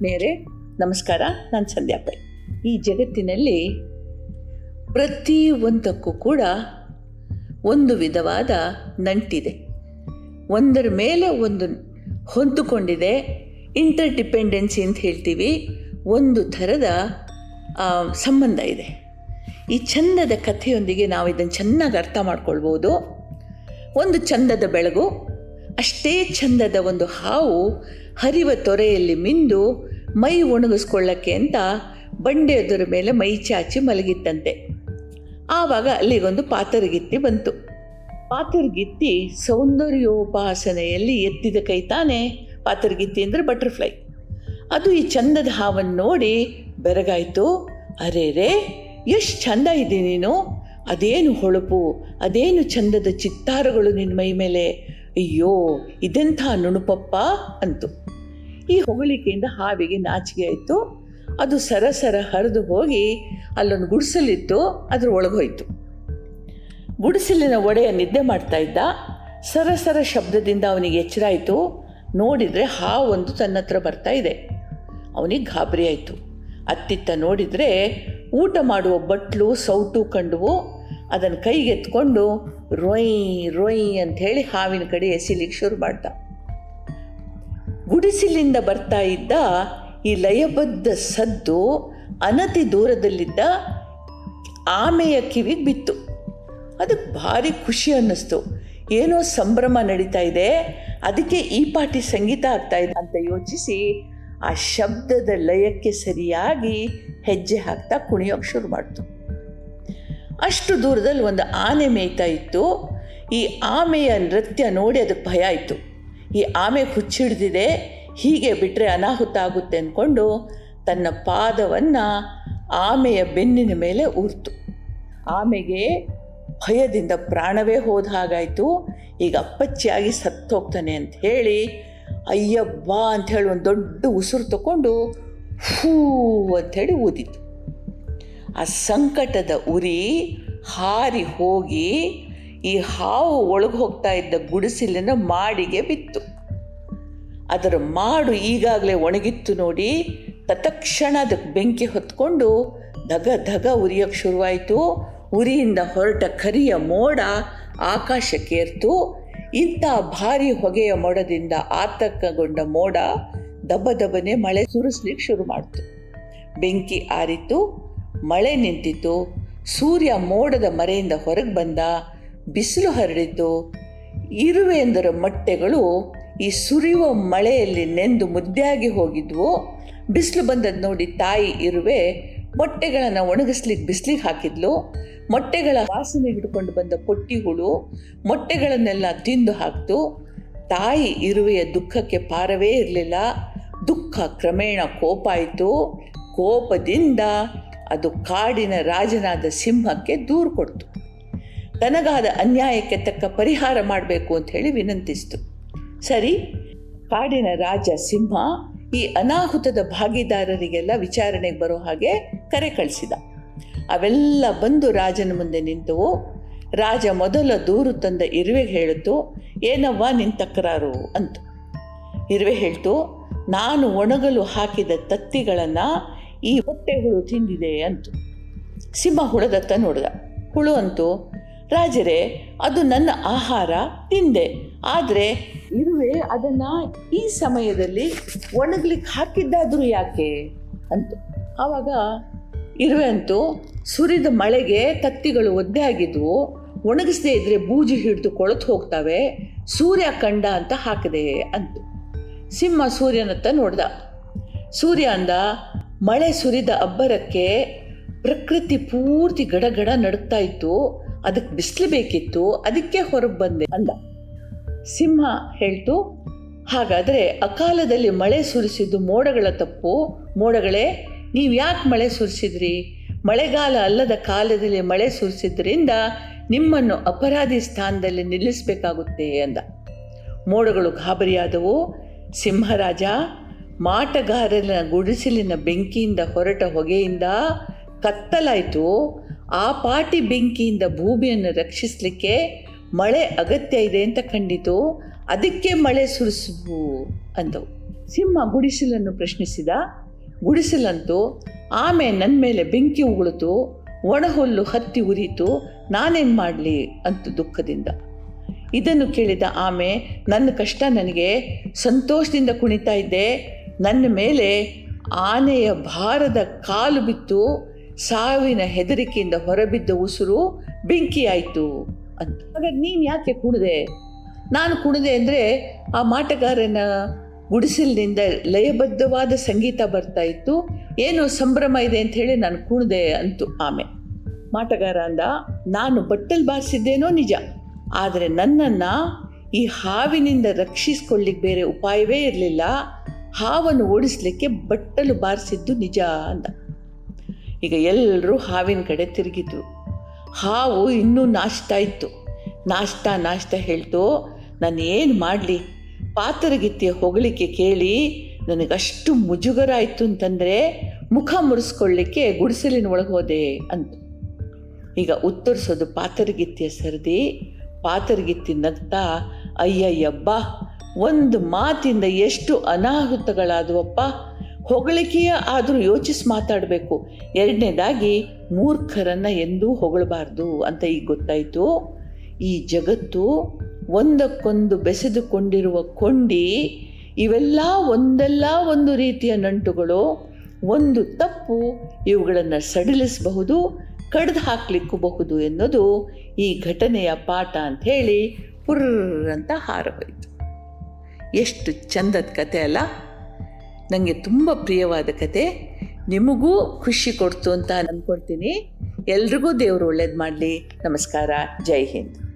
ಆತ್ಮೀಯರೇ, ನಮಸ್ಕಾರ. ನಾನು ಸಂಧ್ಯಾ ಪೈ. ಈ ಜಗತ್ತಿನಲ್ಲಿ ಪ್ರತಿ ಒಂದಕ್ಕೂ ಕೂಡ ಒಂದು ವಿಧವಾದ ನಂಟಿದೆ. ಒಂದರ ಮೇಲೆ ಒಂದು ಹೊಂದಿಕೊಂಡಿದೆ ಇಂಟರ್ ಡಿಪೆಂಡೆನ್ಸಿ ಅಂತ ಹೇಳ್ತೀವಿ. ಒಂದು ಥರದ ಸಂಬಂಧ ಇದೆ. ಈ ಚಂದದ ಕಥೆಯೊಂದಿಗೆ ನಾವು ಇದನ್ನು ಚೆನ್ನಾಗಿ ಅರ್ಥ ಮಾಡ್ಕೊಳ್ಬೋದು. ಒಂದು ಚಂದದ ಬೆಳಗು, ಅಷ್ಟೇ ಚಂದದ ಒಂದು ಹಾವು ಹರಿವ ತೊರೆಯಲ್ಲಿ ಮಿಂದು ಮೈ ಒಣಗಿಸ್ಕೊಳ್ಳಕ್ಕೆ ಅಂತ ಬಂಡೆಯದರ ಮೇಲೆ ಮೈ ಚಾಚಿ ಮಲಗಿತ್ತಂತೆ. ಆವಾಗ ಅಲ್ಲಿಗೊಂದು ಪಾತರಗಿತ್ತಿ ಬಂತು. ಪಾತರಗಿತ್ತಿ ಸೌಂದರ್ಯೋಪಾಸನೆಯಲ್ಲಿ ಎತ್ತಿದ ಕೈ ತಾನೇ ಪಾತರಗಿತ್ತಿ ಅಂದರೆ ಬಟರ್ಫ್ಲೈ. ಅದು ಈ ಚಂದದ ಹಾವನ್ನು ನೋಡಿ ಬೆರಗಾಯಿತು. ಅರೆ ರೇ, ಎಷ್ಟು ಚಂದ ಇದೆ ನೀನು. ಅದೇನು ಹೊಳಪು, ಅದೇನು ಚಂದದ ಚಿತ್ತಾರಗಳು ನಿನ್ನ ಮೈ ಮೇಲೆ. ಅಯ್ಯೋ, ಇದೆಂಥ ನುಣುಪಪ್ಪ, ಅಂತು. ಈ ಹೊಗಳಿಕೆಯಿಂದ ಹಾವಿಗೆ ನಾಚಿಕೆ ಆಯಿತು. ಅದು ಸರಸರ ಹರಿದು ಹೋಗಿ ಅಲ್ಲೊಂದು ಗುಡಿಸಲಿತ್ತು, ಅದ್ರ ಒಳಗೆ ಹೋಯಿತು. ಗುಡಿಸಲಿನ ಒಡೆಯ ನಿದ್ದೆ ಮಾಡ್ತಾ ಇದ್ದ. ಸರಸರ ಶಬ್ದದಿಂದ ಅವನಿಗೆ ಎಚ್ಚರ ಆಯಿತು. ನೋಡಿದರೆ ಹಾವೊಂದು ತನ್ನ ಹತ್ರ ಬರ್ತಾ ಇದೆ. ಅವನಿಗೆ ಗಾಬರಿ ಆಯಿತು. ಅತ್ತಿತ್ತ ನೋಡಿದರೆ ಊಟ ಮಾಡುವ ಬಟ್ಲು, ಸೌಟು ಕಂಡುವು. ಅದನ್ನು ಕೈಗೆತ್ಕೊಂಡು ರೊಯ್ ರೊಯ್ ಅಂತ ಹೇಳಿ ಹಾವಿನ ಕಡೆ ಎಸಿಲಿಕ್ಕೆ ಶುರು ಮಾಡ್ದ. ಗುಡಿಸಿಲಿಂದ ಬರ್ತಾ ಇದ್ದ ಈ ಲಯಬದ್ಧ ಸದ್ದು ಅನತಿ ದೂರದಲ್ಲಿದ್ದ ಆಮೆಯ ಕಿವಿಗೆ ಬಿತ್ತು. ಅದಕ್ಕೆ ಭಾರಿ ಖುಷಿ ಅನ್ನಿಸ್ತು. ಏನೋ ಸಂಭ್ರಮ ನಡೀತಾ ಇದೆ. ಅದಕ್ಕೆ ಈ ಪಾಟಿ ಸಂಗೀತ ಆಗ್ತಾ ಇದೆ ಅಂತ ಯೋಚಿಸಿ ಆ ಶಬ್ದದ ಲಯಕ್ಕೆ ಸರಿಯಾಗಿ ಹೆಜ್ಜೆ ಹಾಕ್ತಾ ಕುಣಿಯೋಕೆ ಶುರು ಮಾಡ್ತು. ಅಷ್ಟು ದೂರದಲ್ಲಿ ಒಂದು ಆನೆ ಮೇಯ್ತಾ ಇತ್ತು. ಈ ಆಮೆಯ ನೃತ್ಯ ನೋಡಿ ಅದಕ್ಕೆ ಭಯ ಆಯಿತು. ಈ ಆಮೆ ಹುಚ್ಚಿಡ್ದಿದೆ, ಹೀಗೆ ಬಿಟ್ಟರೆ ಅನಾಹುತ ಆಗುತ್ತೆ ಅಂದ್ಕೊಂಡು ತನ್ನ ಪಾದವನ್ನು ಆಮೆಯ ಬೆನ್ನಿನ ಮೇಲೆ ಊರ್ತು. ಆಮೆಗೆ ಭಯದಿಂದ ಪ್ರಾಣವೇ ಹೋದ ಹಾಗಾಯಿತು. ಈಗ ಅಪ್ಪಚ್ಚಿಯಾಗಿ ಸತ್ತೋಗ್ತಾನೆ ಅಂತ ಹೇಳಿ, ಅಯ್ಯಬ್ಬ ಅಂಥೇಳಿ ಒಂದು ದೊಡ್ಡ ಉಸಿರು ತಗೊಂಡು ಹೂ ಅಂಥೇಳಿ ಊದಿತು. ಆ ಸಂಕಟದ ಉರಿ ಹಾರಿ ಹೋಗಿ ಈ ಹಾವು ಒಳಗೆ ಹೋಗ್ತಾ ಇದ್ದ ಗುಡಿಸಿಲಿನ ಮಾಡಿಗೆ ಬಿತ್ತು. ಅದರ ಮಾಡು ಈಗಾಗಲೇ ಒಣಗಿತ್ತು ನೋಡಿ. ತತ್ಕ್ಷಣ ಅದಕ್ಕೆ ಬೆಂಕಿ ಹೊತ್ಕೊಂಡು ಧಗ ಧಗ ಉರಿಯೋಕ್ಕೆ ಶುರುವಾಯಿತು. ಉರಿಯಿಂದ ಹೊರಟ ಕರಿಯ ಮೋಡ ಆಕಾಶಕ್ಕೇರ್ತು ಇಂಥ ಭಾರಿ ಹೊಗೆಯ ಮೋಡದಿಂದ ಆತಂಕಗೊಂಡ ಮೋಡ ದಬ್ಬ ದಬ್ಬನೆ ಮಳೆ ಸುರಿಸ್ಲಿಕ್ಕೆ ಶುರು ಮಾಡ್ತು. ಬೆಂಕಿ ಆರಿತು, ಮಳೆ ನಿಂತಿತು. ಸೂರ್ಯ ಮೋಡದ ಮರೆಯಿಂದ ಹೊರಗೆ ಬಂದ ಬಿಸಿಲು ಹರಡಿತು ಇರುವೆಂದರ ಮೊಟ್ಟೆಗಳು ಈ ಸುರಿಯುವ ಮಳೆಯಲ್ಲಿ ನೆಂದು ಮುದ್ದೆಯಾಗಿ ಹೋಗಿದ್ವು. ಬಿಸಿಲು ಬಂದದ್ದು ನೋಡಿ ತಾಯಿ ಇರುವೆ ಮೊಟ್ಟೆಗಳನ್ನು ಒಣಗಿಸ್ಲಿಕ್ಕೆ ಬಿಸಿಲಿಗೆ ಹಾಕಿದ್ಲು. ಮೊಟ್ಟೆಗಳ ವಾಸನೆ ಹಿಡ್ಕೊಂಡು ಬಂದ ಪೊಟ್ಟಿ ಹುಳು ಮೊಟ್ಟೆಗಳನ್ನೆಲ್ಲ ತಿಂದು ಹಾಕ್ತು. ತಾಯಿ ಇರುವೆಯ ದುಃಖಕ್ಕೆ ಪಾರವೇ ಇರಲಿಲ್ಲ. ದುಃಖ ಕ್ರಮೇಣ ಕೋಪ ಆಯಿತು ಕೋಪದಿಂದ ಅದು ಕಾಡಿನ ರಾಜನಾದ ಸಿಂಹಕ್ಕೆ ದೂರು ಕೊಡ್ತು. ತನಗಾದ ಅನ್ಯಾಯಕ್ಕೆ ತಕ್ಕ ಪರಿಹಾರ ಮಾಡಬೇಕು ಅಂತ ಹೇಳಿ ವಿನಂತಿಸಿತು. ಸರಿ, ಕಾಡಿನ ರಾಜ ಸಿಂಹ ಈ ಅನಾಹುತದ ಭಾಗಿದಾರರಿಗೆಲ್ಲ ವಿಚಾರಣೆಗೆ ಬರೋ ಹಾಗೆ ಕರೆ ಕಳಿಸಿದ. ಅವೆಲ್ಲ ಬಂದು ರಾಜನ ಮುಂದೆ ನಿಂತವು. ರಾಜ ಮೊದಲ ದೂರು ತಂದ ಇರುವೆಗೆ ಹೇಳಿತು, ಏನವ್ವ ನಿನ್ನ ತಕರಾರು? ಅಂತ. ಇರುವೆ ಹೇಳ್ತು, ನಾನು ಒಣಗಲು ಹಾಕಿದ ತತ್ತಿಗಳನ್ನು ಈ ಹೊಟ್ಟೆ ಹುಳು ತಿಂದಿದೆ ಅಂತು. ಸಿಂಹ ಹುಳದತ್ತ ನೋಡಿದ. ಹುಳು ಅಂತು ರಾಜರೇ, ಅದು ನನ್ನ ಆಹಾರ, ತಿಂದೆ. ಆದರೆ ಇರುವೆ ಅದನ್ನು ಈ ಸಮಯದಲ್ಲಿ ಒಣಗ್ಲಿಕ್ಕೆ ಹಾಕಿದ್ದಾದರೂ ಯಾಕೆ? ಅಂತ. ಆವಾಗ ಇರುವೆ ಅಂತೂ ಸುರಿದ ಮಳೆಗೆ ತತ್ತಿಗಳು ಒದ್ದೆ ಆಗಿದ್ವು. ಒಣಗಿಸದೇ ಇದ್ರೆ ಬೂಜಿ ಹಿಡಿದು ಕೊಳತು ಹೋಗ್ತವೆ. ಸೂರ್ಯ ಕಂಡ ಅಂತ ಹಾಕಿದೆ ಅಂತ. ಸಿಂಹ ಸೂರ್ಯನತ್ತ ನೋಡ್ದ. ಸೂರ್ಯ ಅಂದ, ಮಳೆ ಸುರಿದ ಅಬ್ಬರಕ್ಕೆ ಪ್ರಕೃತಿ ಪೂರ್ತಿ ಗಡಗಡ ನಡುತ್ತಾ ಇತ್ತು. ಅದಕ್ಕೆ ಬಿಸಿಲು ಬೇಕಿತ್ತು, ಅದಕ್ಕೆ ಹೊರಗೆ ಬಂದೆ ಅಂದ. ಸಿಂಹ ಹೇಳ್ತು, ಹಾಗಾದರೆ ಅಕಾಲದಲ್ಲಿ ಮಳೆ ಸುರಿಸಿದ್ದು ಮೋಡಗಳ ತಪ್ಪು. ಮೋಡಗಳೇ, ನೀವು ಯಾಕೆ ಮಳೆ ಸುರಿಸಿದ್ರಿ? ಮಳೆಗಾಲ ಅಲ್ಲದ ಕಾಲದಲ್ಲಿ ಮಳೆ ಸುರಿಸಿದ್ರಿಂದ ನಿಮ್ಮನ್ನು ಅಪರಾಧಿ ಸ್ಥಾನದಲ್ಲಿ ನಿಲ್ಲಿಸಬೇಕಾಗುತ್ತೆ ಅಂದ. ಮೋಡಗಳು ಗಾಬರಿಯಾದವು. ಸಿಂಹರಾಜ, ಮಾಟಗಾರನ ಗುಡಿಸಲಿನ ಬೆಂಕಿಯಿಂದ ಹೊರಟ ಹೊಗೆಯಿಂದ ಕತ್ತಲಾಯಿತು. ಆ ಪಾಟಿ ಬೆಂಕಿಯಿಂದ ಭೂಮಿಯನ್ನು ರಕ್ಷಿಸಲಿಕ್ಕೆ ಮಳೆ ಅಗತ್ಯ ಇದೆ ಅಂತ ಕಂಡಿತು. ಅದಕ್ಕೆ ಮಳೆ ಸುರಿಸುವು ಅಂದವು. ಸಿಂಹ ಗುಡಿಸಿಲನ್ನು ಪ್ರಶ್ನಿಸಿದ. ಗುಡಿಸಲಂತೂ, ಆಮೆ ನನ್ನ ಮೇಲೆ ಬೆಂಕಿ ಉಗುಳಿತು ಒಣಹುಲ್ಲು ಹತ್ತಿ ಉರಿತು ನಾನೇನು ಮಾಡಲಿ? ಅಂತ ದುಃಖದಿಂದ. ಇದನ್ನು ಕೇಳಿದ ಆಮೆ, ನನ್ನ ಕಷ್ಟ ನನಗೆ, ಸಂತೋಷದಿಂದ ಕುಣಿತಾ ಇದ್ದೆ. ನನ್ನ ಮೇಲೆ ಆನೆಯ ಭಾರದ ಕಾಲು ಬಿತ್ತು. ಸಾವಿನ ಹೆದರಿಕೆಯಿಂದ ಹೊರಬಿದ್ದ ಉಸಿರು ಬೆಂಕಿಯಾಯಿತು ಅಂತ. ಹಾಗಾದ್ರೆ ನೀನು ಯಾಕೆ ಕುಣಿದೆ? ನಾನು ಕುಣಿದೆ ಅಂದರೆ ಆ ಮಾಟಗಾರನ ಗುಡಿಸಲಿನಿಂದ ಲಯಬದ್ಧವಾದ ಸಂಗೀತ ಬರ್ತಾ ಇತ್ತು. ಏನೋ ಸಂಭ್ರಮ ಇದೆ ಅಂತ ಹೇಳಿ ನಾನು ಕುಣಿದೆ ಅಂತು ಆಮೆ. ಮಾಟಗಾರ ಅಂದ, ನಾನು ಬಟ್ಟಲು ಬಾರಿಸಿದ್ದೇನೋ ನಿಜ, ಆದರೆ ನನ್ನನ್ನು ಈ ಹಾವಿನಿಂದ ರಕ್ಷಿಸ್ಕೊಳ್ಳಿಕ್ಕೆ ಬೇರೆ ಉಪಾಯವೇ ಇರಲಿಲ್ಲ. ಹಾವನ್ನು ಓಡಿಸ್ಲಿಕ್ಕೆ ಬಟ್ಟಲು ಬಾರಿಸಿದ್ದು ನಿಜ ಅಂದ. ಈಗ ಎಲ್ಲರೂ ಹಾವಿನ ಕಡೆ ತಿರುಗಿದ್ರು. ಹಾವು ಇನ್ನೂ ನಾಷ್ಟ ಇತ್ತು. ನಾಷ್ಟ ನಾಷ್ಟ ಹೇಳ್ತು ನಾನು ಏನು ಮಾಡಲಿ? ಪಾತರಗಿತ್ತಿಯ ಹೊಗಳಿಕೆ ಕೇಳಿ ನನಗಷ್ಟು ಮುಜುಗರ ಆಯಿತು ಅಂತಂದರೆ ಮುಖ ಮುರಿಸ್ಕೊಳ್ಳಿಕ್ಕೆ ಗುಡಿಸಲಿನ ಒಳಗೆ ಹೋದೆ ಅಂತ. ಈಗ ಉತ್ತರಿಸೋದು ಪಾತರಗಿತ್ತಿಯ ಸರದಿ. ಪಾತರಗಿತ್ತಿ ನಗ್ತಾ, ಅಯ್ಯಯ್ಯಬ್ಬ, ಒಂದು ಮಾತಿಂದ ಎಷ್ಟು ಅನಾಹುತಗಳಾದವಪ್ಪ. ಹೊಗಳಿಕೆಯ ಆದರೂ ಯೋಚಿಸಿ ಮಾತಾಡಬೇಕು. ಎರಡನೇದಾಗಿ, ಮೂರ್ಖರನ್ನು ಎಂದೂ ಹೊಗಳಬಾರ್ದು ಅಂತ ಈಗ ಗೊತ್ತಾಯಿತು. ಈ ಜಗತ್ತು ಒಂದಕ್ಕೊಂದು ಬೆಸೆದುಕೊಂಡಿರುವ ಕೊಂಡಿ ಇವೆಲ್ಲ ಒಂದಲ್ಲ ಒಂದು ರೀತಿಯ ನಂಟುಗಳು. ಒಂದು ತಪ್ಪು ಇವುಗಳನ್ನು ಸಡಿಲಿಸಬಹುದು, ಕಡ್ದು ಹಾಕ್ಲಿಕ್ಕಬಹುದು ಎನ್ನುವುದು ಈ ಘಟನೆಯ ಪಾಠ ಅಂತ ಹೇಳಿ ಪುರ್ರಂತ ಹಾರಹೋಯಿತು ಎಷ್ಟು ಚಂದದ ಕತೆ ಅಲ್ಲ? ನನಗೆ ತುಂಬ ಪ್ರಿಯವಾದ ಕತೆ. ನಿಮಗೂ ಖುಷಿ ಕೊಡ್ತು ಅಂತ ಅಂದ್ಕೊಳ್ತೀನಿ ಎಲ್ರಿಗೂ ದೇವರು ಒಳ್ಳೇದು ಮಾಡಲಿ. ನಮಸ್ಕಾರ. ಜೈ ಹಿಂದ್.